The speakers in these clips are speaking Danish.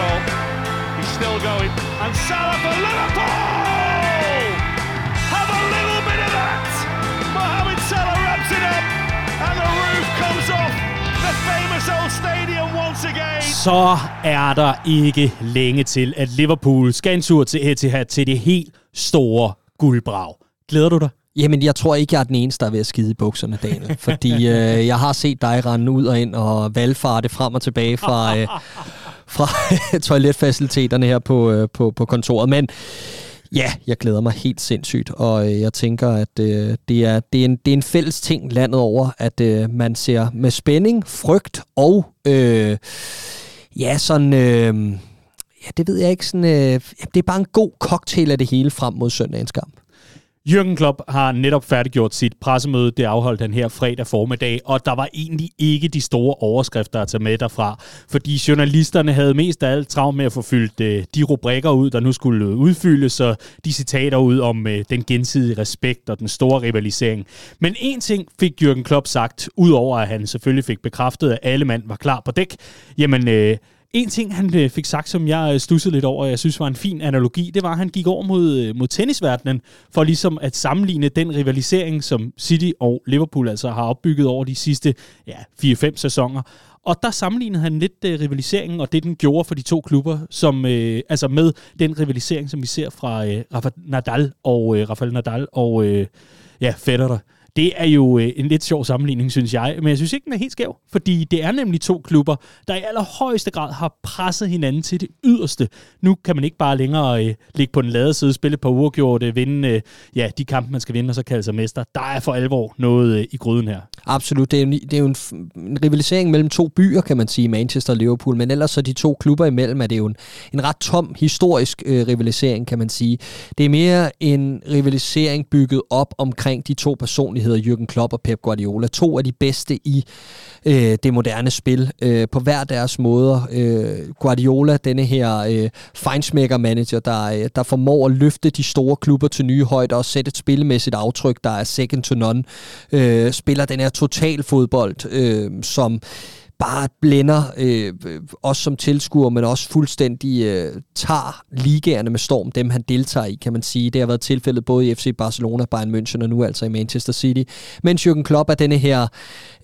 goal. He's still going. And Salah for Liverpool! Have a little bit of that! Mohamed Salah wraps it up, and the roof comes off the famous old stadium once again. Så er der ikke længe til, at Liverpool skal en tur til Etihad til det helt store guldbrag. Glæder du dig? Jamen, jeg tror ikke, jeg er den eneste, der er ved at skide i bukserne, Daniel. fordi øh, jeg har set dig rende ud og ind og valgfarte frem og tilbage fra, øh, fra toiletfaciliteterne her på, øh, på, på kontoret. Men ja, jeg glæder mig helt sindssygt, og øh, jeg tænker, at øh, det, er, det, er en, det er en fælles ting landet over, at øh, man ser med spænding, frygt og øh, ja, sådan... Øh, ja, det ved jeg ikke. Sådan, øh, det er bare en god cocktail af det hele frem mod søndagens kamp. Jürgen Klopp har netop færdiggjort sit pressemøde. Det afholdt han her fredag formiddag, og der var egentlig ikke de store overskrifter at tage med derfra, fordi journalisterne havde mest af alt travlt med at få fyldt øh, de rubrikker ud, der nu skulle udfyldes, så de citater ud om øh, den gensidige respekt og den store rivalisering. Men en ting fik Jürgen Klopp sagt, udover at han selvfølgelig fik bekræftet, at alle mand var klar på dæk. Jamen, øh, en ting, han øh, fik sagt, som jeg øh, stussede lidt over, og jeg synes var en fin analogi, det var, at han gik over mod, øh, mod tennisverdenen, for ligesom at sammenligne den rivalisering, som City og Liverpool altså har opbygget over de sidste ja, 4-5 sæsoner. Og der sammenlignede han lidt øh, rivaliseringen, og det den gjorde for de to klubber, som, øh, altså med den rivalisering, som vi ser fra øh, Rafael Nadal og øh, Rafael Nadal og øh, ja, Federer. Det er jo øh, en lidt sjov sammenligning, synes jeg, men jeg synes ikke, den er helt skæv, fordi det er nemlig to klubber, der i allerhøjeste grad har presset hinanden til det yderste. Nu kan man ikke bare længere øh, ligge på den lade side, spille på uafgjort, vinde øh, ja, de kampe, man skal vinde, og så kalde sig mester. Der er for alvor noget øh, i gryden her. Absolut. Det er, jo, det er jo en, en rivalisering mellem to byer, kan man sige, Manchester og Liverpool, men ellers så de to klubber imellem er det jo en, en ret tom historisk øh, rivalisering, kan man sige. Det er mere en rivalisering bygget op omkring de to personligheder, hedder Jürgen Klopp og Pep Guardiola. To af de bedste i øh, det moderne spil, øh, på hver deres måder. Øh, Guardiola, denne her øh, fejnsmækker-manager, der, øh, der formår at løfte de store klubber til nye højder og sætte et spilmæssigt aftryk, der er second to none. Øh, spiller den her total fodbold, øh, som bare blænder øh, os som tilskuer, men også fuldstændig øh, tager ligaerne med storm, dem han deltager i, kan man sige. Det har været tilfældet både i FC Barcelona, Bayern München og nu altså i Manchester City. Mens Jürgen Klopp er denne her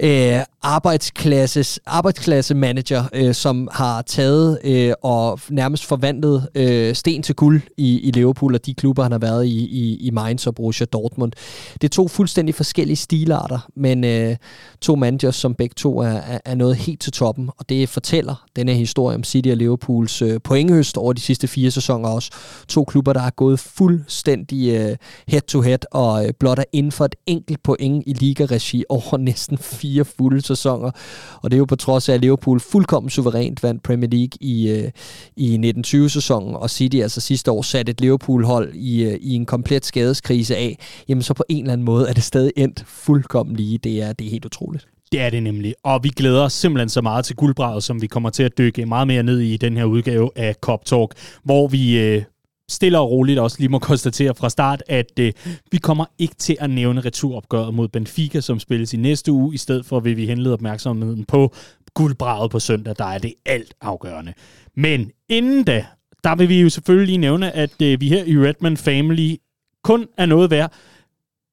øh, arbejdsklasses, arbejdsklasse manager, øh, som har taget øh, og nærmest forvandlet øh, sten til guld i, i Liverpool og de klubber, han har været i, i, i Mainz og Borussia Dortmund. Det er to fuldstændig forskellige stilarter, men øh, to managers, som begge to er, er, er noget helt til toppen, og det fortæller denne historie om City og Liverpools øh, pointhøst over de sidste fire sæsoner også. To klubber, der har gået fuldstændig øh, head-to-head og øh, blot er inden for et enkelt point i ligaregi over næsten fire fulde sæsoner. Og det er jo på trods af, at Liverpool fuldkommen suverænt vandt Premier League i, øh, i 1920-sæsonen, og City altså sidste år satte et Liverpool-hold i, øh, i en komplet skadeskrise af, jamen så på en eller anden måde er det stadig endt fuldkommen lige. Det er, det er helt utroligt. Det er det nemlig, og vi glæder os simpelthen så meget til guldbraget, som vi kommer til at dykke meget mere ned i den her udgave af Cop Talk, hvor vi øh, stille og roligt også lige må konstatere fra start, at øh, vi kommer ikke til at nævne returopgøret mod Benfica, som spilles i næste uge. I stedet for vil vi henlede opmærksomheden på guldbraget på søndag, der er det alt afgørende. Men inden da, der vil vi jo selvfølgelig lige nævne, at øh, vi her i Redman Family kun er noget værd,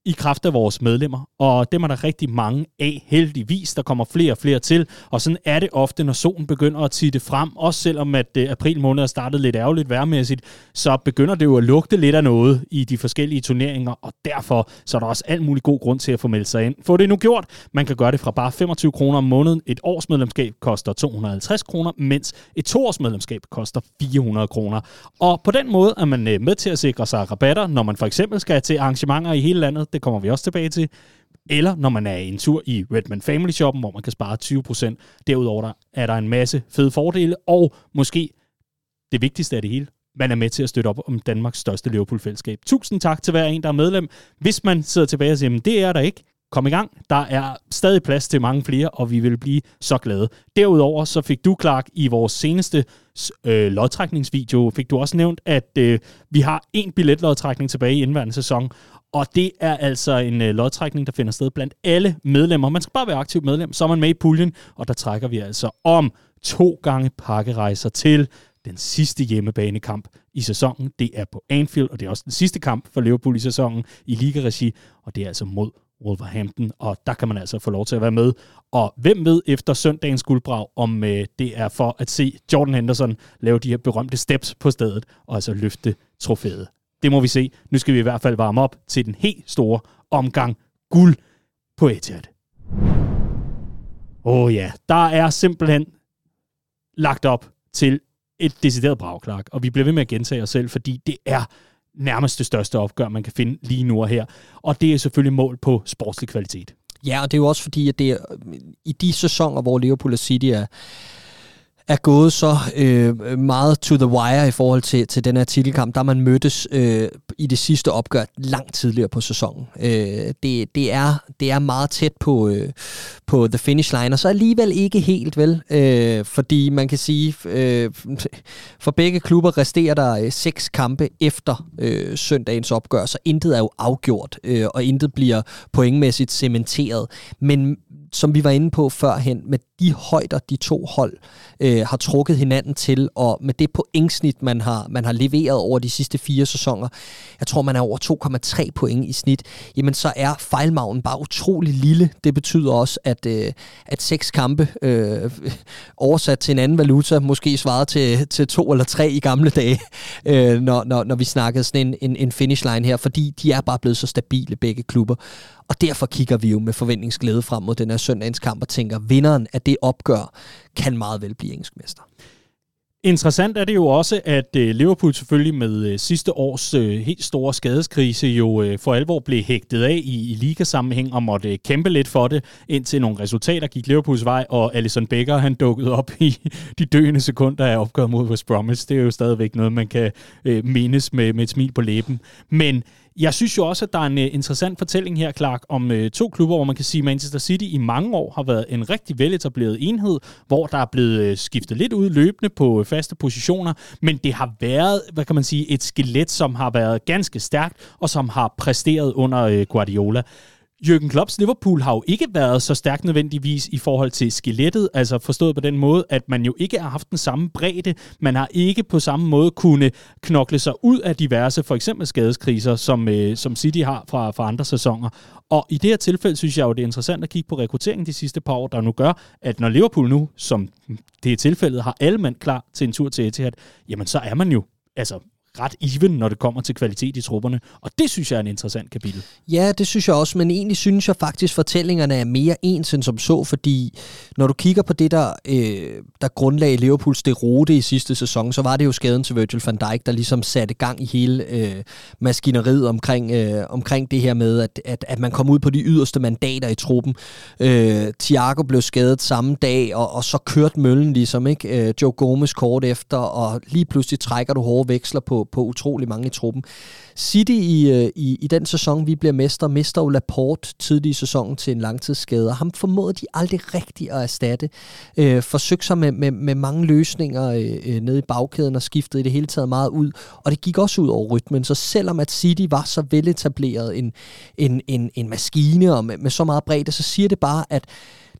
i kraft af vores medlemmer, og dem er der rigtig mange af, heldigvis. Der kommer flere og flere til, og sådan er det ofte, når solen begynder at titte frem, også selvom at øh, april måned er startet lidt ærgerligt værmæssigt, så begynder det jo at lugte lidt af noget i de forskellige turneringer, og derfor så er der også alt mulig god grund til at få meldt sig ind. Få det nu gjort. Man kan gøre det fra bare 25 kroner om måneden. Et års medlemskab koster 250 kroner, mens et toårsmedlemskab koster 400 kroner. Og på den måde er man øh, med til at sikre sig rabatter, når man for eksempel skal til arrangementer i hele landet det kommer vi også tilbage til. Eller når man er en tur i Redman Family Shoppen, hvor man kan spare 20%. Derudover der er der en masse fede fordele, og måske det vigtigste af det hele, man er med til at støtte op om Danmarks største Liverpool-fællesskab. Tusind tak til hver en, der er medlem. Hvis man sidder tilbage og siger, men det er der ikke, kom i gang. Der er stadig plads til mange flere, og vi vil blive så glade. Derudover så fik du, Clark, i vores seneste øh, lodtrækningsvideo, fik du også nævnt, at øh, vi har en billetlodtrækning tilbage i indværende sæson, og det er altså en øh, lodtrækning, der finder sted blandt alle medlemmer. Man skal bare være aktiv medlem, så er man med i puljen, og der trækker vi altså om to gange pakkerejser til den sidste hjemmebanekamp i sæsonen. Det er på Anfield, og det er også den sidste kamp for Liverpool i sæsonen i ligaregi, og det er altså mod Wolverhampton, og der kan man altså få lov til at være med. Og hvem ved efter søndagens guldbrag, om øh, det er for at se Jordan Henderson lave de her berømte steps på stedet, og altså løfte trofæet. Det må vi se. Nu skal vi i hvert fald varme op til den helt store omgang guld på Etihad. Åh oh ja, der er simpelthen lagt op til et decideret bragklark, og vi bliver ved med at gentage os selv, fordi det er nærmest det største opgør, man kan finde lige nu og her. Og det er selvfølgelig mål på sportslig kvalitet. Ja, og det er jo også fordi, at det er, i de sæsoner, hvor Liverpool og City er, er gået så øh, meget to the wire i forhold til, til den her titelkamp, der man mødtes øh, i det sidste opgør langt tidligere på sæsonen. Øh, det, det, er, det er meget tæt på, øh, på the finish line, og så alligevel ikke helt vel, øh, fordi man kan sige, øh, for begge klubber resterer der øh, seks kampe efter øh, søndagens opgør, så intet er jo afgjort, øh, og intet bliver pointmæssigt cementeret. Men som vi var inde på førhen, med de højder, de to hold øh, har trukket hinanden til, og med det pointsnit, man har, man har leveret over de sidste fire sæsoner, jeg tror, man er over 2,3 point i snit, jamen så er fejlmagen bare utrolig lille. Det betyder også, at, øh, at seks kampe øh, oversat til en anden valuta, måske svaret til, til to eller tre i gamle dage, øh, når, når, når vi snakkede sådan en, en, en finish line her, fordi de er bare blevet så stabile, begge klubber. Og derfor kigger vi jo med forventningsglæde frem mod den her søndagens kamp og tænker, vinderen af det opgør kan meget vel blive engelsk mester. Interessant er det jo også, at øh, Liverpool selvfølgelig med øh, sidste års øh, helt store skadeskrise jo for alvor blev hægtet af i, i ligasammenhæng og måtte kæmpe lidt for det, indtil nogle resultater gik Liverpools vej, og Alisson Becker han dukkede op i de døende sekunder af opgøret mod West Bromwich. Det er jo stadigvæk noget, man kan menes med, med et smil på læben. Men jeg synes jo også, at der er en øh, interessant fortælling her, Clark, om øh, to klubber, hvor man kan sige, at Manchester City i mange år har været en rigtig veletableret enhed, hvor der er blevet øh, skiftet lidt ud løbende på øh, faste positioner, men det har været, hvad kan man sige, et skelet, som har været ganske stærkt, og som har præsteret under øh, Guardiola. Jürgen Klopps Liverpool har jo ikke været så stærkt nødvendigvis i forhold til skelettet, altså forstået på den måde, at man jo ikke har haft den samme bredde. Man har ikke på samme måde kunne knokle sig ud af diverse, for eksempel skadeskriser, som, øh, som City har fra, fra andre sæsoner. Og i det her tilfælde synes jeg jo, det er interessant at kigge på rekrutteringen de sidste par år, der nu gør, at når Liverpool nu, som det er tilfældet, har alle mand klar til en tur til Etihad, jamen så er man jo altså ret even, når det kommer til kvalitet i trupperne. Og det synes jeg er en interessant kapitel. Ja, det synes jeg også, men egentlig synes jeg faktisk, at fortællingerne er mere ens end som så, fordi når du kigger på det, der, øh, der grundlagde Liverpools derote i sidste sæson, så var det jo skaden til Virgil van Dijk, der ligesom satte gang i hele øh, maskineriet omkring, øh, omkring det her med, at, at, at man kom ud på de yderste mandater i truppen. Øh, Thiago blev skadet samme dag, og, og så kørte møllen ligesom, ikke? Øh, Joe Gomez kort efter, og lige pludselig trækker du hårde veksler på, på utrolig mange i truppen. City i, øh, i, i den sæson, vi bliver mester, mister jo Laporte tidlig i sæsonen til en langtidsskade, og ham formåede de aldrig rigtigt at erstatte. Øh, forsøgte sig med, med, med mange løsninger øh, øh, nede i bagkæden og skiftede i det hele taget meget ud, og det gik også ud over rytmen, så selvom at City var så veletableret en, en, en, en maskine og med, med så meget bredde, så siger det bare, at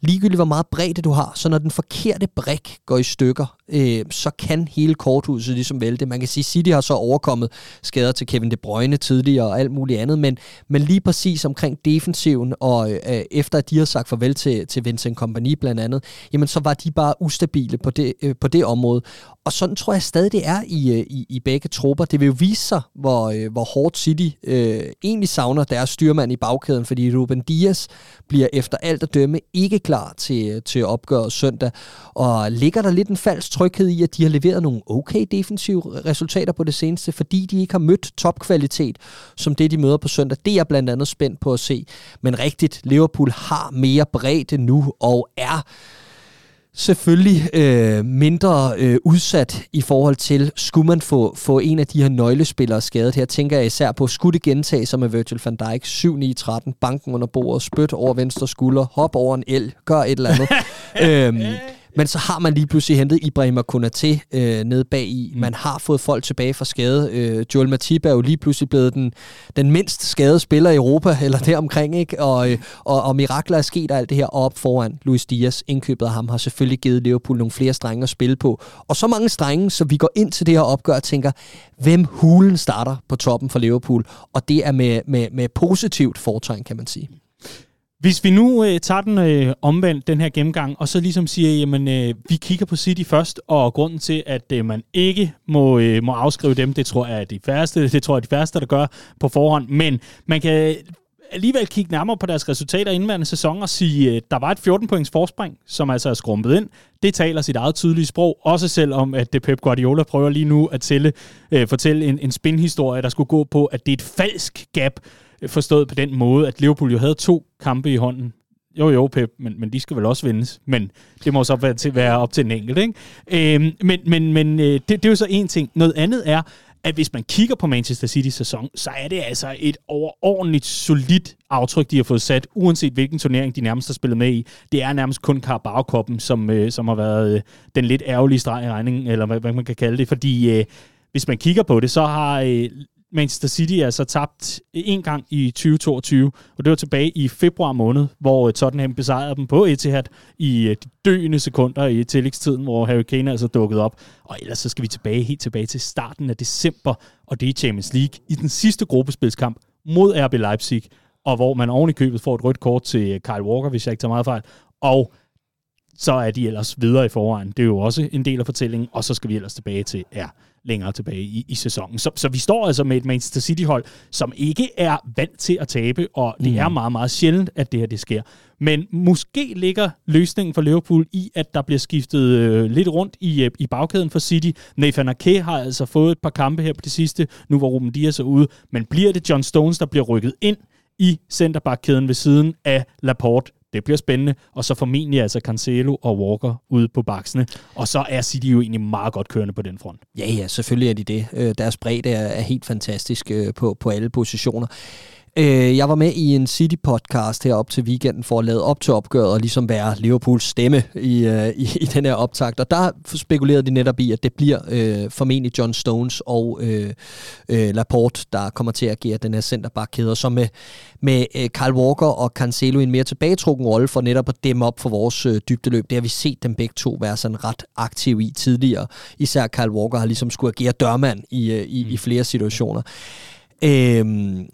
ligegyldigt hvor meget bredde du har, så når den forkerte brik går i stykker, øh, så kan hele korthuset ligesom vælte. Man kan sige, at City har så overkommet skader til Kevin De Bruyne tidligere og alt muligt andet, men, men lige præcis omkring defensiven, og øh, efter at de har sagt farvel til, til Vincent Kompany blandt andet, jamen så var de bare ustabile på det, øh, på det område. Og sådan tror jeg stadig, det er i, øh, i, i begge trupper. Det vil jo vise sig, hvor, øh, hvor hårdt City øh, egentlig savner deres styrmand i bagkæden, fordi Ruben Dias bliver efter alt at dømme ikke klar til, til opgøret søndag. Og ligger der lidt en falsk tryghed i, at de har leveret nogle okay defensive resultater på det seneste, fordi de ikke har mødt topkvalitet, som det de møder på søndag. Det er jeg blandt andet spændt på at se. Men rigtigt, Liverpool har mere bredde nu og er selvfølgelig øh, mindre øh, udsat i forhold til, skulle man få, få en af de her nøglespillere skadet. Her tænker jeg især på, skulle det gentage sig med Virgil van Dijk, 7-9-13, banken under bordet, spyt over venstre skulder, hop over en el, gør et eller andet. øhm, Men så har man lige pludselig hentet Ibrahim Konate øh, ned bag i. Mm. Man har fået folk tilbage fra skade. Øh, Joel Matip er jo lige pludselig blevet den, den mindst skadede spiller i Europa, eller deromkring, ikke? Og, øh, og, og mirakler er sket og alt det her op foran Luis Diaz. Indkøbet af ham har selvfølgelig givet Liverpool nogle flere strenge at spille på. Og så mange strenge, så vi går ind til det her opgør og tænker, hvem hulen starter på toppen for Liverpool? Og det er med, med, med positivt fortegn, kan man sige. Hvis vi nu øh, tager den øh, omvendt, den her gennemgang, og så ligesom siger, jamen øh, vi kigger på City først, og grunden til, at øh, man ikke må, øh, må afskrive dem, det tror jeg er de færreste, det tror jeg er de færreste, der gør på forhånd, men man kan alligevel kigge nærmere på deres resultater indværende sæson og sige, at der var et 14-points forspring, som altså er skrumpet ind. Det taler sit eget tydelige sprog, også selvom at det Pep Guardiola prøver lige nu at tælle, øh, fortælle en, en spinhistorie, der skulle gå på, at det er et falsk gap, Øh, forstået på den måde, at Liverpool jo havde to kampe i hånden. Jo, jo, Pep, men, men de skal vel også vindes. Men det må så være, til, være op til en enkelt, ikke? Øhm, men men, men øh, det, det er jo så en ting. Noget andet er, at hvis man kigger på Manchester City sæson, så er det altså et overordentligt solidt aftryk, de har fået sat, uanset hvilken turnering de nærmest har spillet med i. Det er nærmest kun Carabao-koppen, som, øh, som har været øh, den lidt ærgerlige streg i regningen, eller hvad, hvad man kan kalde det, fordi øh, hvis man kigger på det, så har øh, Manchester City er så tabt en gang i 2022, og det var tilbage i februar måned, hvor øh, Tottenham besejrede dem på Etihad i øh, de døende sekunder i tillægstiden, hvor Harry Kane altså dukkede op. Og ellers så skal vi tilbage helt tilbage til starten af december, og det er Champions League i den sidste gruppespilskamp mod RB Leipzig, og hvor man oven i købet får et rødt kort til øh, Kyle Walker, hvis jeg ikke tager meget fejl, og så er de ellers videre i forvejen. Det er jo også en del af fortællingen, og så skal vi ellers tilbage til, ja, længere tilbage i, i sæsonen. Så, så vi står altså med et Manchester City-hold, som ikke er vant til at tabe, og det mm. er meget, meget sjældent, at det her det sker. Men måske ligger løsningen for Liverpool i, at der bliver skiftet øh, lidt rundt i, øh, i bagkæden for City. Nathan Ake har altså fået et par kampe her på det sidste, nu hvor Ruben Dias er ude. Men bliver det John Stones, der bliver rykket ind i centerbakkæden ved siden af Laporte, det bliver spændende. Og så formentlig altså Cancelo og Walker ude på baksene. Og så er City jo egentlig meget godt kørende på den front. Ja, ja, selvfølgelig er de det. Øh, deres bredde er helt fantastisk øh, på, på alle positioner. Øh, jeg var med i en City-podcast herop til weekenden for at lade op til opgøret og ligesom være Liverpools stemme i, øh, i, i den her optakt. Og der spekulerede de netop i, at det bliver øh, formentlig John Stones og øh, øh, Laporte, der kommer til at agere den her centerback-kæde. Og så med, med øh, Kyle Walker og Cancelo i en mere tilbagetrukken rolle for netop at dæmme op for vores øh, dybdeløb. Det har vi set dem begge to være sådan ret aktive i tidligere. Især Kyle Walker har ligesom skulle agere dørmand i, øh, i, i flere situationer. Øhm,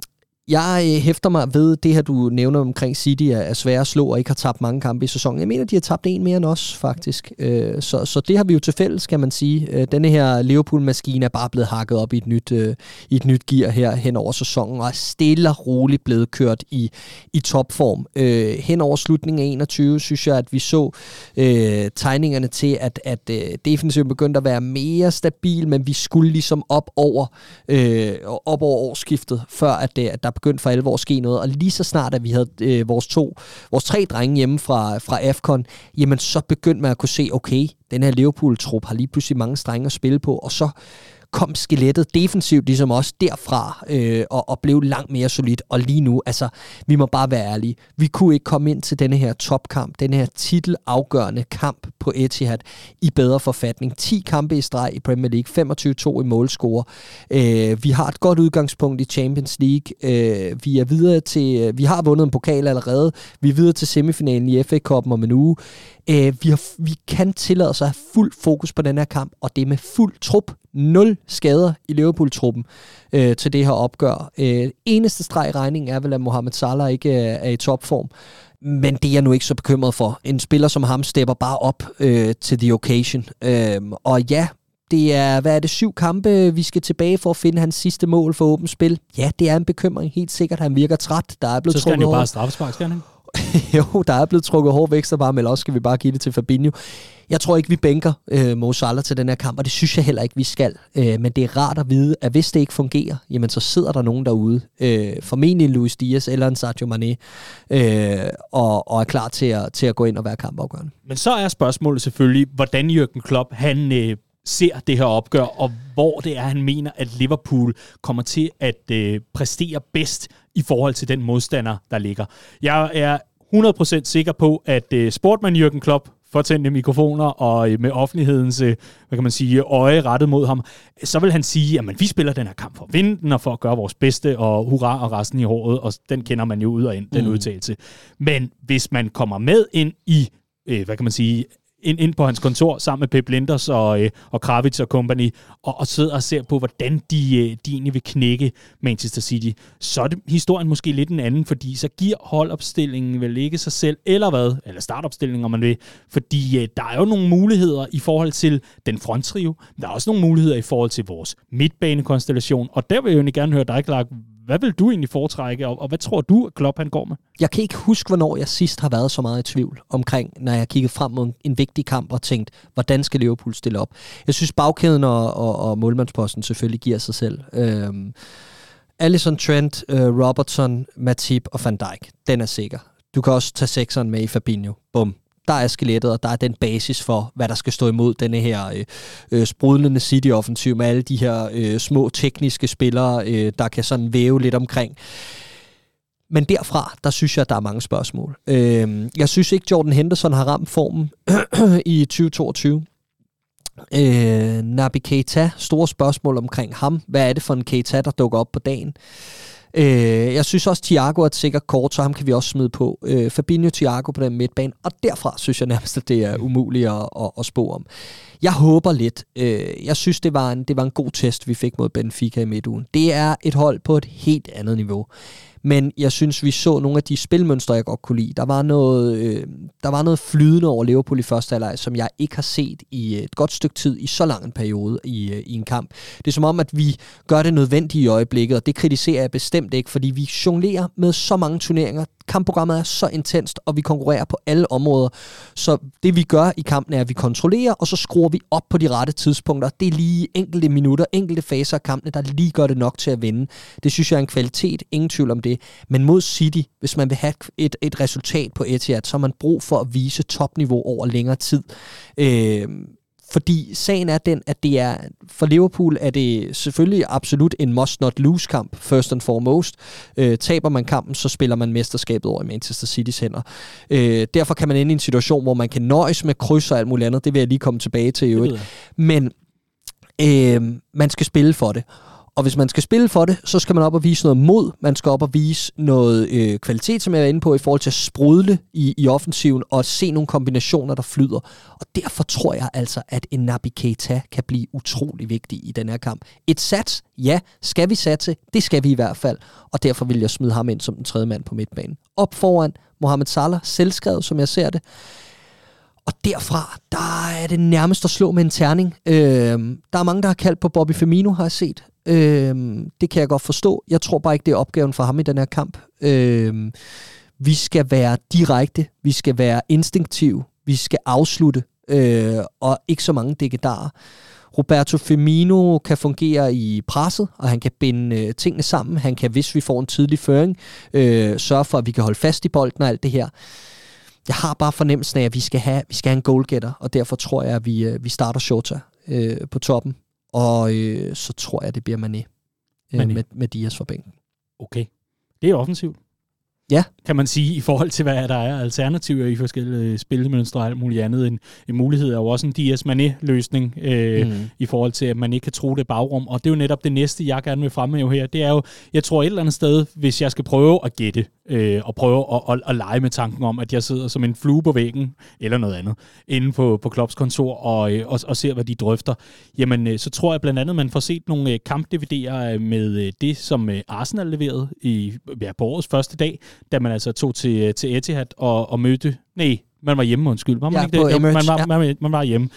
jeg øh, hæfter mig ved det her, du nævner omkring City, er svære at slå og ikke har tabt mange kampe i sæsonen. Jeg mener, de har tabt en mere end os, faktisk. Øh, så, så det har vi jo til fælles, kan man sige. Øh, denne her Liverpool-maskine er bare blevet hakket op i et nyt, øh, i et nyt gear her hen over sæsonen, og er stille og roligt blevet kørt i, i topform. Øh, hen over slutningen af 21, synes jeg, at vi så øh, tegningerne til, at, at øh, defensiven begyndte at være mere stabil, men vi skulle ligesom op over, øh, op over årsskiftet, før at, at der begyndte for alvor at ske noget. Og lige så snart, at vi havde øh, vores to, vores tre drenge hjemme fra, fra AFCON, jamen så begyndte man at kunne se, okay, den her Liverpool-trup har lige pludselig mange strenge at spille på, og så kom skelettet defensivt ligesom også derfra øh, og, og blev langt mere solidt. Og lige nu, altså, vi må bare være ærlige. Vi kunne ikke komme ind til denne her topkamp, denne her titelafgørende kamp på Etihad i bedre forfatning. 10 kampe i streg i Premier League, 25-2 i målscore. Øh, vi har et godt udgangspunkt i Champions League. Øh, vi er videre til, øh, vi har vundet en pokal allerede. Vi er videre til semifinalen i FA Cup'en om en uge. Øh, vi, har, vi kan tillade os at have fuld fokus på den her kamp, og det er med fuld trup. Nul skader i Liverpool-truppen øh, til det her opgør. Øh, eneste streg i regningen er vel, at Mohamed Salah ikke er, er i topform. Men det er jeg nu ikke så bekymret for. En spiller som ham stepper bare op øh, til the occasion. Øh, og ja, det er, hvad er det, syv kampe, vi skal tilbage for at finde hans sidste mål for åbent spil. Ja, det er en bekymring, helt sikkert. Han virker træt. Der er blevet så skal han jo bare straffespark, skal han jo, der er blevet trukket hård vækster bare, men også skal vi bare give det til Fabinho. Jeg tror ikke, vi bænker øh, Mo Salah til den her kamp, og det synes jeg heller ikke, vi skal. Øh, men det er rart at vide, at hvis det ikke fungerer, jamen så sidder der nogen derude, øh, formentlig Luis Diaz eller en Sergio Mane, øh, og, og er klar til at, til at gå ind og være kampafgørende. Men så er spørgsmålet selvfølgelig, hvordan Jürgen Klopp, han øh, ser det her opgør, og hvor det er, han mener, at Liverpool kommer til at øh, præstere bedst i forhold til den modstander, der ligger. Jeg er 100% sikker på, at øh, sportmand Jürgen Klopp fortændte mikrofoner og øh, med offentlighedens øh, hvad kan man sige, øje rettet mod ham, så vil han sige, at vi spiller den her kamp for at vinde den og for at gøre vores bedste, og hurra og resten i håret, og den kender man jo ud og ind, den mm. udtalelse. Men hvis man kommer med ind i øh, hvad kan man sige, ind, ind på hans kontor sammen med Pep Linders og, øh, og Kravitz og company, og, og sidder og ser på, hvordan de, øh, de egentlig vil knække Manchester City, så er det historien måske lidt en anden, fordi så giver holdopstillingen vel ikke sig selv, eller hvad, eller startopstillingen, om man vil, fordi øh, der er jo nogle muligheder i forhold til den fronttrio, der er også nogle muligheder i forhold til vores midtbanekonstellation, og der vil jeg jo gerne høre dig, Clark, hvad vil du egentlig foretrække, og, og hvad tror du, at Klopp han går med? Jeg kan ikke huske, hvornår jeg sidst har været så meget i tvivl omkring, når jeg kiggede frem mod en vigtig kamp og tænkt, hvordan skal Liverpool stille op? Jeg synes, bagkæden og, og, og målmandsposten selvfølgelig giver sig selv. Øhm, Allison Trent, øh, Robertson, Matip og Van Dijk, den er sikker. Du kan også tage sekseren med i Fabinho. Bum der er skelettet, og der er den basis for, hvad der skal stå imod denne her øh, øh, sprudlende City-offensiv med alle de her øh, små tekniske spillere, øh, der kan sådan væve lidt omkring. Men derfra, der synes jeg, der er mange spørgsmål. Øh, jeg synes ikke, Jordan Henderson har ramt formen i 2022. Øh, Nabi Keita, store spørgsmål omkring ham. Hvad er det for en Keita, der dukker op på dagen? Øh, jeg synes også, Thiago er et sikkert kort, så ham kan vi også smide på. Øh, Fabinho Thiago på den midtbane, og derfra synes jeg nærmest, at det er umuligt at, at, at spå om. Jeg håber lidt. Øh, jeg synes, det var, en, det var en god test, vi fik mod Benfica i midtugen. Det er et hold på et helt andet niveau. Men jeg synes, vi så nogle af de spilmønstre, jeg godt kunne lide. Der var noget, øh, der var noget flydende over Liverpool i første halvleg, som jeg ikke har set i et godt stykke tid i så lang en periode i, øh, i en kamp. Det er som om, at vi gør det nødvendigt i øjeblikket, og det kritiserer jeg bestemt ikke, fordi vi jonglerer med så mange turneringer kampprogrammet er så intenst, og vi konkurrerer på alle områder. Så det vi gør i kampen er, at vi kontrollerer, og så skruer vi op på de rette tidspunkter. Det er lige enkelte minutter, enkelte faser af kampene, der lige gør det nok til at vinde. Det synes jeg er en kvalitet, ingen tvivl om det. Men mod City, hvis man vil have et, et resultat på Etihad, så har man brug for at vise topniveau over længere tid. Øh, fordi sagen er den, at det er for Liverpool er det selvfølgelig absolut en must-not-lose kamp, first and foremost. Øh, taber man kampen, så spiller man mesterskabet over i Manchester City's hænder. Øh, derfor kan man ende i en situation, hvor man kan nøjes med kryds og alt muligt andet. Det vil jeg lige komme tilbage til i øvrigt. Men øh, man skal spille for det. Og hvis man skal spille for det, så skal man op og vise noget mod. Man skal op og vise noget øh, kvalitet, som jeg er inde på, i forhold til at sprudle i, i offensiven og se nogle kombinationer, der flyder. Og derfor tror jeg altså, at en Nabi Keita kan blive utrolig vigtig i den her kamp. Et sats, ja, skal vi satse? Det skal vi i hvert fald. Og derfor vil jeg smide ham ind som den tredje mand på midtbanen. Op foran Mohamed Salah, selvskrevet, som jeg ser det. Og derfra, der er det nærmest at slå med en terning. Øh, der er mange, der har kaldt på Bobby Firmino, har jeg set. Øh, det kan jeg godt forstå. Jeg tror bare ikke, det er opgaven for ham i den her kamp. Øh, vi skal være direkte, vi skal være instinktive, vi skal afslutte, øh, og ikke så mange dækkedarer. Roberto Firmino kan fungere i presset, og han kan binde øh, tingene sammen. Han kan, hvis vi får en tidlig føring, øh, sørge for, at vi kan holde fast i bolden og alt det her. Jeg har bare fornemmelsen af, at vi skal have, vi skal have en goalgetter, og derfor tror jeg, at vi, øh, vi starter Shota øh, på toppen. Og øh, så tror jeg, det bliver Mané, øh, Mané. Med, med Dias for bænken. Okay. Det er offensivt. Ja. Kan man sige, i forhold til, hvad der er alternativer i forskellige spillemønstre og alt muligt andet. En, en mulighed er jo også en Dias Mané-løsning, øh, mm. i forhold til, at man ikke kan tro det bagrum. Og det er jo netop det næste, jeg gerne vil fremhæve her. Det er jo, jeg tror et eller andet sted, hvis jeg skal prøve at gætte, øh, og prøve at, at, at lege med tanken om, at jeg sidder som en flue på væggen, eller noget andet, inde på, på Klopps kontor, og, øh, og, og ser, hvad de drøfter, jamen øh, så tror jeg blandt andet, man får set nogle øh, kamp-DVD'er med det, som Arsenal leverede i, ja, på årets første dag, da man altså tog til, til Etihad og, og mødte, nej, man var hjemme, undskyld. Var man ja, ikke det? Jo, man, var, ja. man, man var hjemme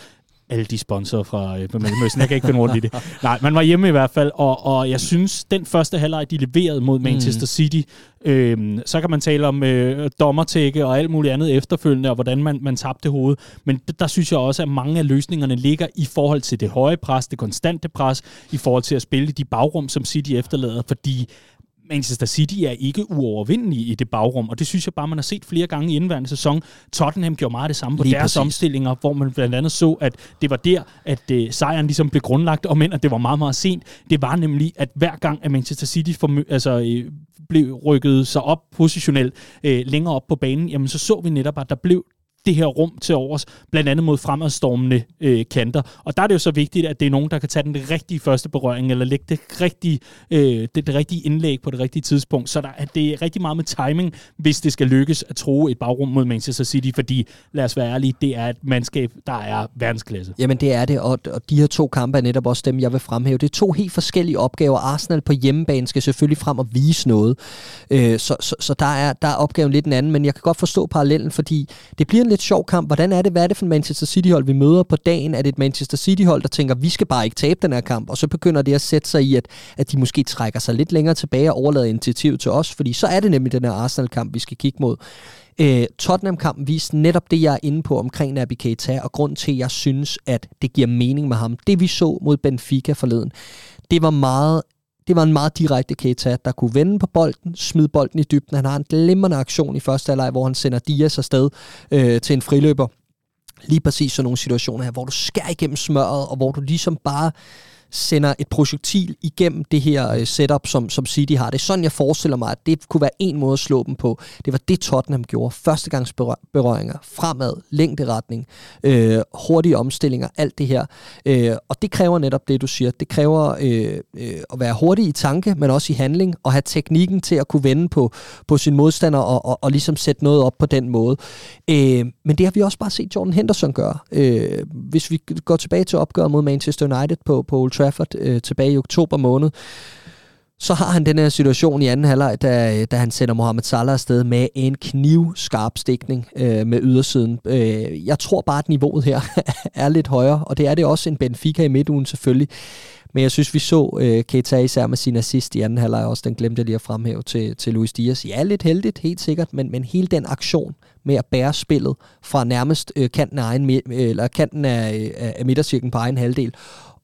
alle de sponsorer fra øh, Mellemøsten. Jeg kan ikke finde rundt i det. Nej, man var hjemme i hvert fald, og, og jeg synes, den første halvleg, de leverede mod Manchester mm. City, øh, så kan man tale om øh, dommertække og alt muligt andet efterfølgende, og hvordan man, man tabte hovedet. Men der synes jeg også, at mange af løsningerne ligger i forhold til det høje pres, det konstante pres, i forhold til at spille de bagrum, som City efterlader, fordi Manchester City er ikke uovervindelige i det bagrum, og det synes jeg bare, man har set flere gange i indværende sæson. Tottenham gjorde meget det samme på Lige deres præcis. omstillinger, hvor man blandt andet så, at det var der, at uh, sejren ligesom blev grundlagt, og men at det var meget, meget sent. Det var nemlig, at hver gang, at Manchester City for, altså, uh, blev rykket sig op positionelt uh, længere op på banen, jamen så så vi netop, at der blev det her rum til overs, blandt andet mod fremadstormende øh, kanter. Og der er det jo så vigtigt, at det er nogen, der kan tage den rigtige første berøring, eller lægge det rigtige, øh, det, det rigtige indlæg på det rigtige tidspunkt. Så der, at det er rigtig meget med timing, hvis det skal lykkes at tro et bagrum mod Manchester City, fordi lad os være ærlige, det er et mandskab, der er verdensklasse. Jamen det er det, og, og de her to kampe er netop også dem, jeg vil fremhæve. Det er to helt forskellige opgaver. Arsenal på hjemmebane skal selvfølgelig frem og vise noget, øh, så, så, så der, er, der er opgaven lidt en anden, men jeg kan godt forstå parallellen, fordi det bliver en lidt sjov kamp. Hvordan er det, hvad er det for en Manchester City-hold, vi møder på dagen? Er det et Manchester City-hold, der tænker, vi skal bare ikke tabe den her kamp, og så begynder det at sætte sig i, at, at de måske trækker sig lidt længere tilbage og overlader initiativet til os, fordi så er det nemlig den her Arsenal-kamp, vi skal kigge mod. Øh, Tottenham-kampen viste netop det, jeg er inde på omkring Naby Keita, og grund til, at jeg synes, at det giver mening med ham. Det vi så mod Benfica forleden, det var meget det var en meget direkte Keita, der kunne vende på bolden, smide bolden i dybden. Han har en glimrende aktion i første halvleg, hvor han sender Dias afsted øh, til en friløber. Lige præcis sådan nogle situationer her, hvor du skærer igennem smøret, og hvor du ligesom bare sender et projektil igennem det her øh, setup, som, som City har. Det er sådan, jeg forestiller mig, at det kunne være en måde at slå dem på. Det var det, Tottenham gjorde. Førstegangsberøringer, fremad, længderetning, øh, hurtige omstillinger, alt det her. Øh, og det kræver netop det, du siger. Det kræver øh, øh, at være hurtig i tanke, men også i handling, og have teknikken til at kunne vende på, på sin modstander og, og, og ligesom sætte noget op på den måde. Øh, men det har vi også bare set Jordan Henderson gøre. Øh, hvis vi går tilbage til opgøret mod Manchester United på, på Old Trafford øh, tilbage i oktober måned, så har han den her situation i anden halvleg, da, øh, da han sender Mohamed Salah afsted med en knivskarp stikning øh, med ydersiden. Øh, jeg tror bare, at niveauet her er lidt højere, og det er det også en Benfica i midtugen selvfølgelig. Men jeg synes, vi så øh, Keita især med sin assist i anden halvleg også. Den glemte jeg lige at fremhæve til, til Luis Diaz. Ja, lidt heldigt, helt sikkert, men, men hele den aktion med at bære spillet fra nærmest øh, kanten af, egen, eller kanten af, øh, af midtercirklen på egen halvdel,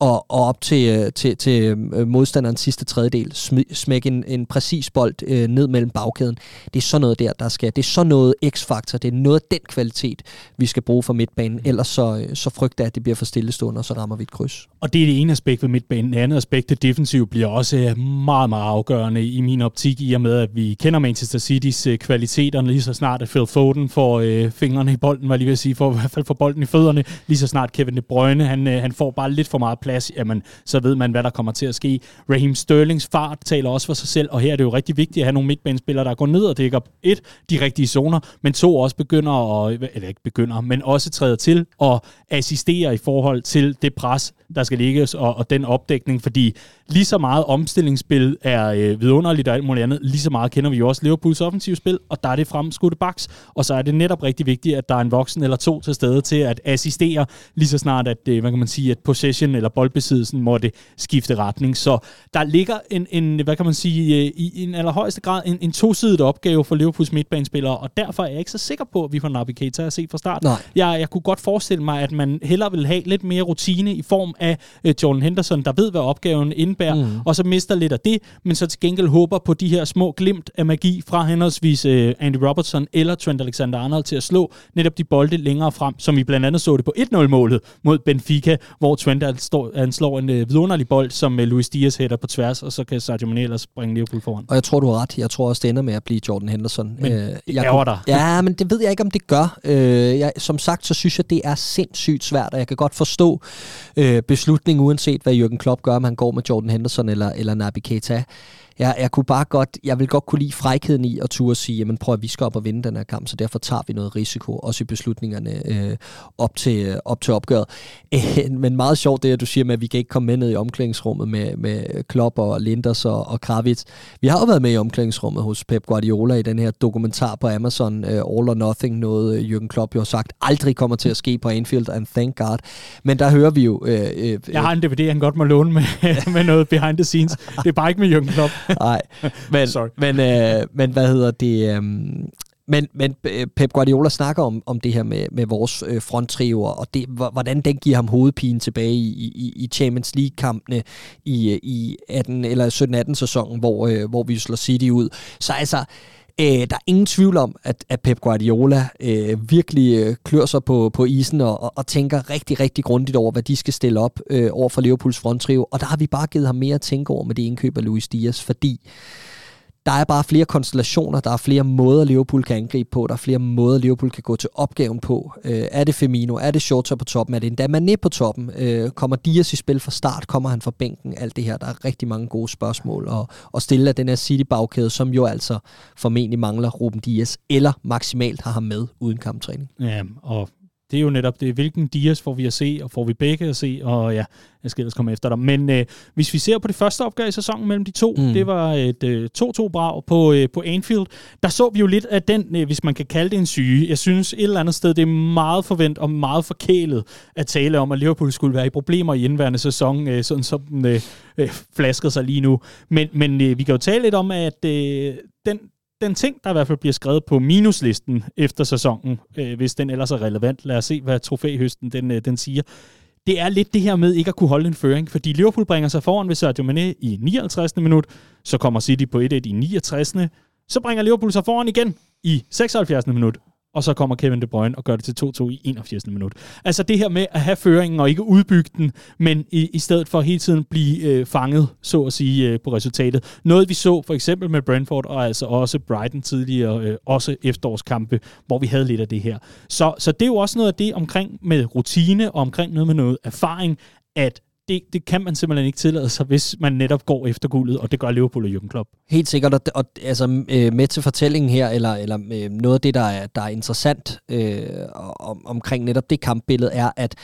og, og op til, øh, til, til øh, modstanderens sidste tredjedel, smække en, en præcis bold øh, ned mellem bagkæden. Det er sådan noget der, der skal. Det er sådan noget x-faktor. Det er noget af den kvalitet, vi skal bruge for midtbanen. Ellers så, øh, så frygter jeg, at det bliver for stillestående, og så rammer vi et kryds. Og det er det ene aspekt ved midtbanen. Det andet aspekt, det defensive, bliver også meget, meget afgørende i min optik, i og med, at vi kender Manchester City's kvaliteter, lige så snart at Phil Foden får øh, fingrene i bolden, var lige ved at sige, for i hvert fald får bolden i fødderne, lige så snart Kevin De Bruyne, han, øh, han får bare lidt for meget plads plads, jamen, så ved man, hvad der kommer til at ske. Raheem Sterlings fart taler også for sig selv, og her er det jo rigtig vigtigt at have nogle midtbanespillere, der går ned og dækker et, de rigtige zoner, men to også begynder, at, eller ikke begynder, men også træder til og assistere i forhold til det pres, der skal ligges, og, og den opdækning, fordi lige så meget omstillingsspil er øh, vidunderligt og alt muligt andet, lige så meget kender vi jo også Liverpools offensive spil, og der er det fremskudte baks, og så er det netop rigtig vigtigt, at der er en voksen eller to til stede til at assistere, lige så snart, at, øh, hvad kan man sige, at possession eller boldbesiddelsen måtte skifte retning. Så der ligger en, en hvad kan man sige, øh, i en allerhøjeste grad en, en tosidig opgave for Liverpools midtbanespillere, og derfor er jeg ikke så sikker på, at vi får Naby Keita at se fra start. Nej. Jeg, jeg kunne godt forestille mig, at man hellere vil have lidt mere rutine i form af uh, Jordan Henderson, der ved, hvad opgaven indebærer, mm. og så mister lidt af det, men så til gengæld håber på de her små glimt af magi fra henholdsvis uh, Andy Robertson eller Trent Alexander-Arnold til at slå netop de bolde længere frem, som vi blandt andet så det på 1-0-målet mod Benfica, hvor Trent han slår en uh, vidunderlig bold, som uh, Luis Diaz hætter på tværs, og så kan Sadio Mane ellers bringe Liverpool foran. Og jeg tror, du har ret. Jeg tror også, det ender med at blive Jordan Henderson. Men øh, jeg kunne, dig. Ja, men det ved jeg ikke, om det gør. Øh, jeg, som sagt, så synes jeg, det er sindssygt svært, og jeg kan godt forstå øh, beslutningen, uanset hvad Jürgen Klopp gør, om han går med Jordan Henderson eller, eller Naby Keita jeg, jeg kunne bare godt, jeg vil godt kunne lide frækheden i at turde sige, jamen prøv at vi skal op og vinde den her kamp, så derfor tager vi noget risiko, også i beslutningerne øh, op, til, op til opgøret. Øh, men meget sjovt det, at du siger med, at vi kan ikke komme med ned i omklædningsrummet med, med Klopp og Linders og, og Kravitz. Vi har jo været med i omklædningsrummet hos Pep Guardiola i den her dokumentar på Amazon, uh, All or Nothing, noget Jürgen Klopp jo har sagt, aldrig kommer til at ske på Anfield, and thank God. Men der hører vi jo... Øh, øh, jeg har en DVD, han godt må låne med, med noget behind the scenes. Det er bare ikke med Jürgen Klopp. Nej, men, men, øh, men hvad hedder det... Øh, men, men øh, Pep Guardiola snakker om, om det her med, med vores øh, fronttrioer, og det, hvordan den giver ham hovedpine tilbage i, i, i Champions League-kampene i, i 18 eller 17-18 sæsonen, hvor, øh, hvor vi slår City ud. Så altså, Øh, Øh, der er ingen tvivl om, at, at Pep Guardiola øh, virkelig øh, klør sig på, på isen og, og, og tænker rigtig, rigtig grundigt over, hvad de skal stille op øh, over for Liverpools fronttrio. Og der har vi bare givet ham mere at tænke over med det indkøb af Luis Diaz, fordi der er bare flere konstellationer, der er flere måder, Liverpool kan angribe på, der er flere måder, Liverpool kan gå til opgaven på. Øh, er det Firmino? Er det Shota på toppen? Er det endda Mané på toppen? Øh, kommer Dias i spil fra start? Kommer han fra bænken? Alt det her, der er rigtig mange gode spørgsmål og, og stille af den her City-bagkæde, som jo altså formentlig mangler Ruben Dias, eller maksimalt har ham med uden kamptræning. Ja, og det er jo netop det, hvilken Dias får vi at se, og får vi begge at se, og ja, jeg skal ellers komme efter dig. Men øh, hvis vi ser på det første opgør i sæsonen mellem de to, mm. det var et øh, 2-2-brag på, øh, på Anfield. Der så vi jo lidt af den, øh, hvis man kan kalde det en syge. Jeg synes et eller andet sted, det er meget forvent og meget forkælet at tale om, at Liverpool skulle være i problemer i indværende sæson, øh, sådan som den øh, øh, flaskede sig lige nu. Men, men øh, vi kan jo tale lidt om, at øh, den, den ting, der i hvert fald bliver skrevet på minuslisten efter sæsonen, øh, hvis den ellers er relevant. Lad os se, hvad trofæhøsten den, øh, den siger. Det er lidt det her med ikke at kunne holde en føring, fordi Liverpool bringer sig foran ved Sergio Mane i 59. minut, så kommer City på 1-1 i 69. Så bringer Liverpool sig foran igen i 76. minut, og så kommer Kevin De Bruyne og gør det til 2-2 i 81. minut. Altså det her med at have føringen og ikke udbygge den, men i, i stedet for hele tiden blive øh, fanget, så at sige, øh, på resultatet. Noget vi så for eksempel med Brentford og altså også Brighton tidligere, øh, også efterårskampe, hvor vi havde lidt af det her. Så, så det er jo også noget af det omkring med rutine og omkring noget med noget erfaring, at det, det kan man simpelthen ikke tillade sig, hvis man netop går efter guldet, og det gør Liverpool og Jürgen Klopp. Helt sikkert, og, og altså, øh, med til fortællingen her, eller, eller øh, noget af det, der er, der er interessant øh, om, omkring netop det kampbillede, er, at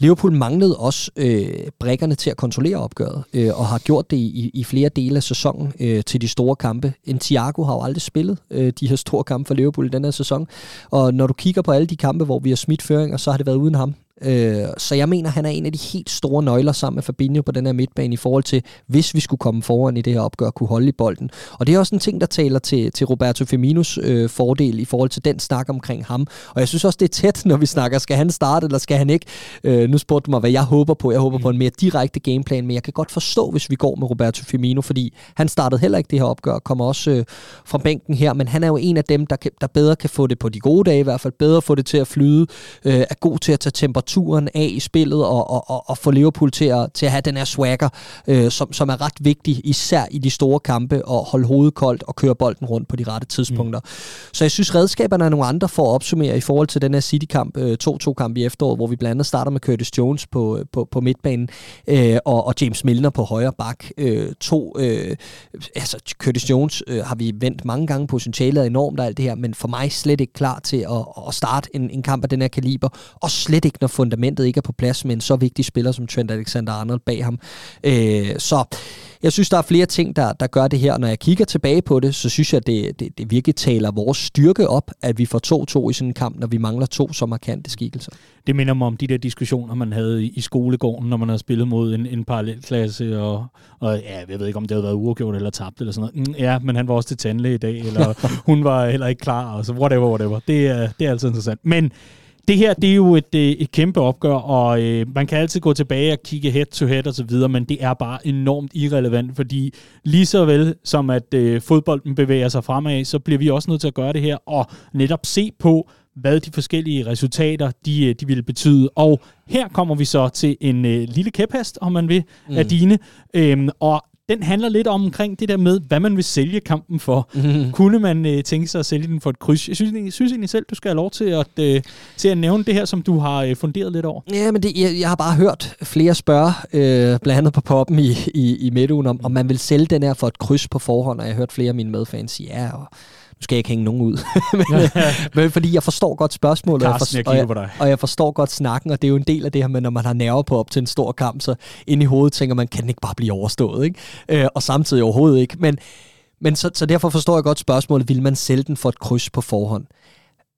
Liverpool manglede også øh, brækkerne til at kontrollere opgøret, øh, og har gjort det i, i flere dele af sæsonen øh, til de store kampe. En Thiago har jo aldrig spillet øh, de her store kampe for Liverpool i den her sæson, og når du kigger på alle de kampe, hvor vi har smidt føringer, så har det været uden ham. Øh, så jeg mener, han er en af de helt store nøgler sammen med Fabinho på den her midtbane i forhold til, hvis vi skulle komme foran i det her opgør, kunne holde i bolden. Og det er også en ting, der taler til, til Roberto Firminos øh, fordel i forhold til den snak omkring ham. Og jeg synes også, det er tæt, når vi snakker, skal han starte, eller skal han ikke? Øh, nu spurgte du mig, hvad jeg håber på. Jeg håber mm. på en mere direkte gameplan, men jeg kan godt forstå, hvis vi går med Roberto Firmino, fordi han startede heller ikke det her opgør, kommer også øh, fra bænken her, men han er jo en af dem, der, kan, der bedre kan få det på de gode dage i hvert fald, bedre få det til at flyde, øh, er god til at tage temperatur temperaturen af i spillet og, og, og, og få Liverpool til at, til at have den her swagger, øh, som, som er ret vigtig, især i de store kampe, og holde hovedet koldt og køre bolden rundt på de rette tidspunkter. Mm. Så jeg synes, redskaberne er nogle andre for at opsummere i forhold til den her City-kamp, øh, 2-2-kamp i efteråret, hvor vi blandt andet starter med Curtis Jones på, på, på midtbanen, øh, og, og James Milner på højre bak. Øh, to, øh, altså Curtis Jones øh, har vi vendt mange gange, potentialet er enormt og alt det her, men for mig slet ikke klar til at, at starte en, en kamp af den her kaliber, og slet ikke, når fundamentet ikke er på plads med en så vigtig spiller som Trent Alexander-Arnold bag ham. Øh, så jeg synes, der er flere ting, der, der gør det her. Når jeg kigger tilbage på det, så synes jeg, det, det, det virkelig taler vores styrke op, at vi får 2-2 i sådan en kamp, når vi mangler to så markante skikkelser. Det minder mig om de der diskussioner, man havde i skolegården, når man har spillet mod en, en parallelklasse, og, og ja, jeg ved ikke, om det havde været uafgjort eller tabt eller sådan noget. Mm, ja, men han var også til tandlæge i dag, eller hun var heller ikke klar, og så whatever, whatever. Det er, det er altid interessant. Men det her, det er jo et, øh, et kæmpe opgør, og øh, man kan altid gå tilbage og kigge head to head og så videre, men det er bare enormt irrelevant, fordi lige så vel som at øh, fodbolden bevæger sig fremad, så bliver vi også nødt til at gøre det her, og netop se på, hvad de forskellige resultater, de, øh, de vil betyde. Og her kommer vi så til en øh, lille kæphest, om man vil, mm. af dine. Øhm, og den handler lidt om omkring det der med, hvad man vil sælge kampen for. Mm-hmm. Kunne man øh, tænke sig at sælge den for et kryds? Jeg synes, jeg synes egentlig selv, du skal have lov til at, øh, til at nævne det her, som du har øh, funderet lidt over. Ja, men det, jeg, jeg har bare hørt flere spørge, øh, blandt andet på poppen i, i, i midtugen, om, om man vil sælge den her for et kryds på forhånd, og jeg har hørt flere af mine medfans sige, ja, og nu skal jeg ikke hænge nogen ud, men, men fordi jeg forstår godt spørgsmålet, Carsten, og, jeg for, og, jeg, og jeg forstår godt snakken, og det er jo en del af det her med, når man har nerver på op til en stor kamp, så ind i hovedet tænker man, kan den ikke bare blive overstået, ikke? Øh, og samtidig overhovedet ikke. Men, men så, så derfor forstår jeg godt spørgsmålet, vil man sælge den for et kryds på forhånd?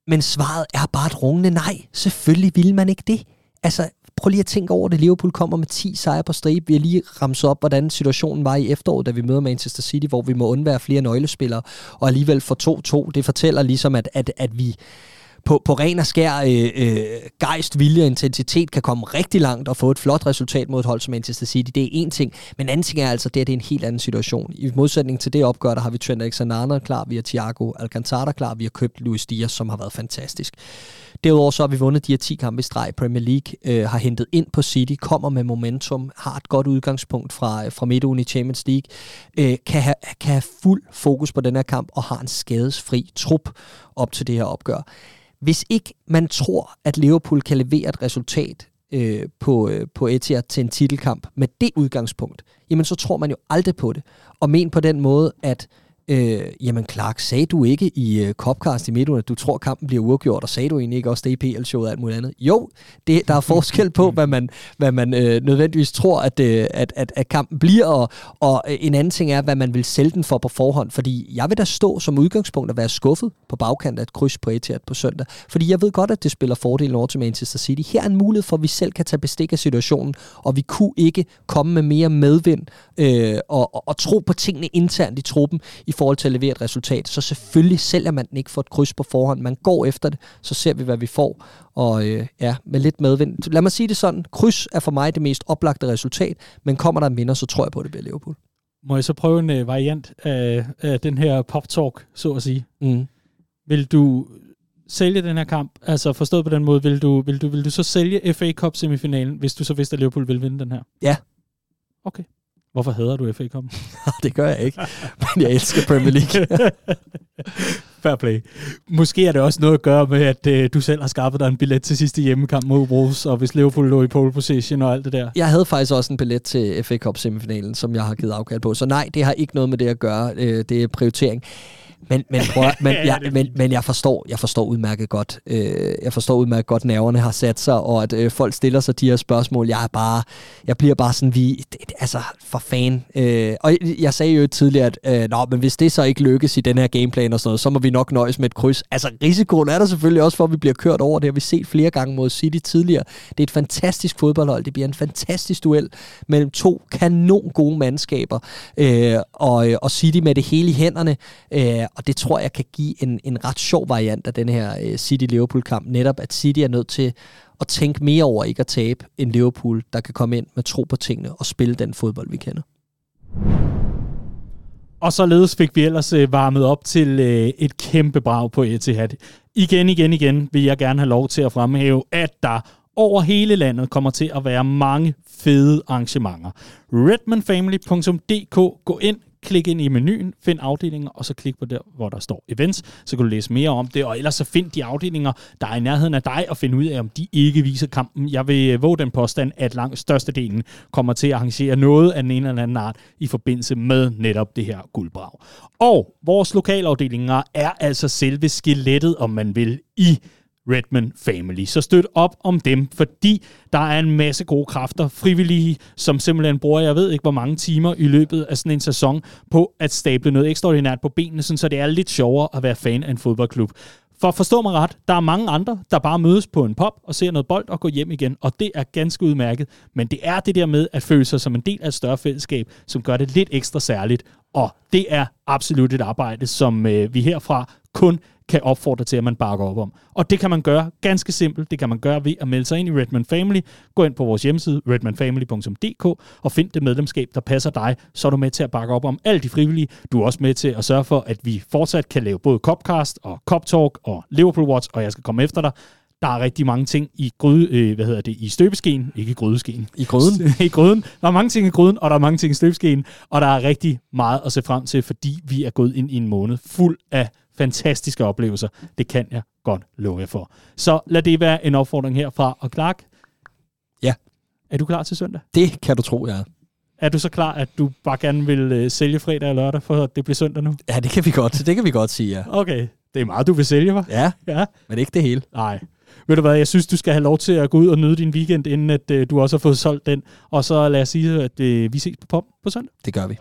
Men svaret er bare et rungende nej. Selvfølgelig vil man ikke det. Altså, prøv lige at tænke over det. Liverpool kommer med 10 sejre på stribe. Vi har lige ramset op, hvordan situationen var i efteråret, da vi møder Manchester City, hvor vi må undvære flere nøglespillere, og alligevel for 2-2. Det fortæller ligesom, at, at, at vi på, på ren og skær øh, øh, gejst, vilje og intensitet kan komme rigtig langt og få et flot resultat mod et hold som Manchester City. Det er en ting. Men anden ting er altså, det, at det er en helt anden situation. I modsætning til det opgør, der har vi Trent Alexander klar, vi har Thiago Alcantara klar, vi har købt Luis Diaz, som har været fantastisk. Derudover så har vi vundet de her 10 kampe i streg. Premier League øh, har hentet ind på City, kommer med momentum, har et godt udgangspunkt fra, øh, fra midtugen i Champions League, øh, kan, have, kan have fuld fokus på den her kamp og har en skadesfri trup op til det her opgør. Hvis ikke man tror, at Liverpool kan levere et resultat øh, på, øh, på Etihad til en titelkamp med det udgangspunkt, jamen så tror man jo aldrig på det. Og men på den måde, at Øh, jamen Clark, sagde du ikke i uh, Copcast i midten, at du tror, kampen bliver uafgjort, og sagde du egentlig ikke også det i PL-showet og alt muligt andet? Jo, det, der er forskel på, hvad man, hvad man øh, nødvendigvis tror, at, øh, at, at, at kampen bliver, og, og en anden ting er, hvad man vil sælge den for på forhånd. Fordi jeg vil da stå som udgangspunkt at være skuffet på bagkant af et kryds på Etihad på søndag. Fordi jeg ved godt, at det spiller fordelen over til Manchester City. Her er en mulighed for, at vi selv kan tage bestik af situationen, og vi kunne ikke komme med mere medvind øh, og, og, og tro på tingene internt i truppen i forhold til at levere et resultat. Så selvfølgelig sælger man den ikke for et kryds på forhånd. Man går efter det, så ser vi, hvad vi får. Og øh, ja, med lidt medvind. Lad mig sige det sådan. Kryds er for mig det mest oplagte resultat, men kommer der en vinder, så tror jeg på, at det bliver Liverpool. Må jeg så prøve en uh, variant af, af den her pop-talk, så at sige? Mm. Vil du sælge den her kamp? Altså forstået på den måde, vil du, vil du, vil du så sælge FA Cup semifinalen, hvis du så vidste, at Liverpool vil vinde den her? Ja. Okay. Hvorfor hader du FA Cup? det gør jeg ikke, men jeg elsker Premier League. Fair play. Måske er det også noget at gøre med, at øh, du selv har skaffet dig en billet til sidste hjemmekamp mod Wolves, og hvis Liverpool lå i pole position og alt det der. Jeg havde faktisk også en billet til FA Cup semifinalen, som jeg har givet afkald på. Så nej, det har ikke noget med det at gøre. Øh, det er prioritering. Men, men, prøv, men, jeg, men, men jeg, forstår, jeg forstår udmærket godt, øh, jeg forstår udmærket godt, nerverne har sat sig, og at øh, folk stiller sig de her spørgsmål. Jeg er bare, jeg bliver bare sådan, vi, det, altså for fan. Øh, og jeg sagde jo tidligere, at øh, nå, men hvis det så ikke lykkes i den her gameplan og sådan noget, så må vi nok nøjes med et kryds. Altså risikoen er der selvfølgelig også for, at vi bliver kørt over. Det har vi set flere gange mod City tidligere. Det er et fantastisk fodboldhold. Det bliver en fantastisk duel mellem to kanon gode mandskaber. Øh, og, øh, og City med det hele i hænderne. Øh, og det tror jeg kan give en, en ret sjov variant af den her øh, City-Liverpool-kamp. Netop at City er nødt til at tænke mere over ikke at tabe end Liverpool, der kan komme ind med tro på tingene og spille den fodbold, vi kender. Og således fik vi ellers øh, varmet op til øh, et kæmpe brag på Etihad. Igen, igen, igen vil jeg gerne have lov til at fremhæve, at der over hele landet kommer til at være mange fede arrangementer. redmanfamily.dk Gå ind, klik ind i menuen, find afdelinger, og så klik på der, hvor der står events, så kan du læse mere om det, og ellers så find de afdelinger, der er i nærheden af dig, og find ud af, om de ikke viser kampen. Jeg vil øh, våge den påstand, at langt størstedelen kommer til at arrangere noget af den ene eller anden art i forbindelse med netop det her guldbrag. Og vores lokalafdelinger er altså selve skelettet, om man vil, i Redman Family. Så støt op om dem, fordi der er en masse gode kræfter, frivillige, som simpelthen bruger, jeg ved ikke hvor mange timer i løbet af sådan en sæson, på at stable noget ekstraordinært på benene, så det er lidt sjovere at være fan af en fodboldklub. For forstå mig ret, der er mange andre, der bare mødes på en pop og ser noget bold og går hjem igen, og det er ganske udmærket. Men det er det der med at føle sig som en del af et større fællesskab, som gør det lidt ekstra særligt, og det er absolut et arbejde, som øh, vi herfra kun kan opfordre til, at man bakker op om. Og det kan man gøre ganske simpelt. Det kan man gøre ved at melde sig ind i Redman Family. Gå ind på vores hjemmeside, redmanfamily.dk, og find det medlemskab, der passer dig. Så er du med til at bakke op om alle de frivillige. Du er også med til at sørge for, at vi fortsat kan lave både Copcast og Cop Talk og Liverpool Watch, og jeg skal komme efter dig. Der er rigtig mange ting i gryde, øh, hvad hedder det, i støbeskeen, ikke i grydeskeen. I gryden? I gryden. Der er mange ting i gryden, og der er mange ting i støbeskeen, og der er rigtig meget at se frem til, fordi vi er gået ind i en måned fuld af fantastiske oplevelser. Det kan jeg godt love jer for. Så lad det være en opfordring herfra. Og Clark? Ja. Er du klar til søndag? Det kan du tro, jeg er. Er du så klar, at du bare gerne vil øh, sælge fredag og lørdag, for det bliver søndag nu? Ja, det kan vi godt. Det kan vi godt sige, ja. Okay. Det er meget, du vil sælge, hva'? Ja, ja. men ikke det hele. Nej. Ved du hvad, jeg synes, du skal have lov til at gå ud og nyde din weekend, inden at øh, du også har fået solgt den. Og så lad os sige, at øh, vi ses på pop på søndag. Det gør vi.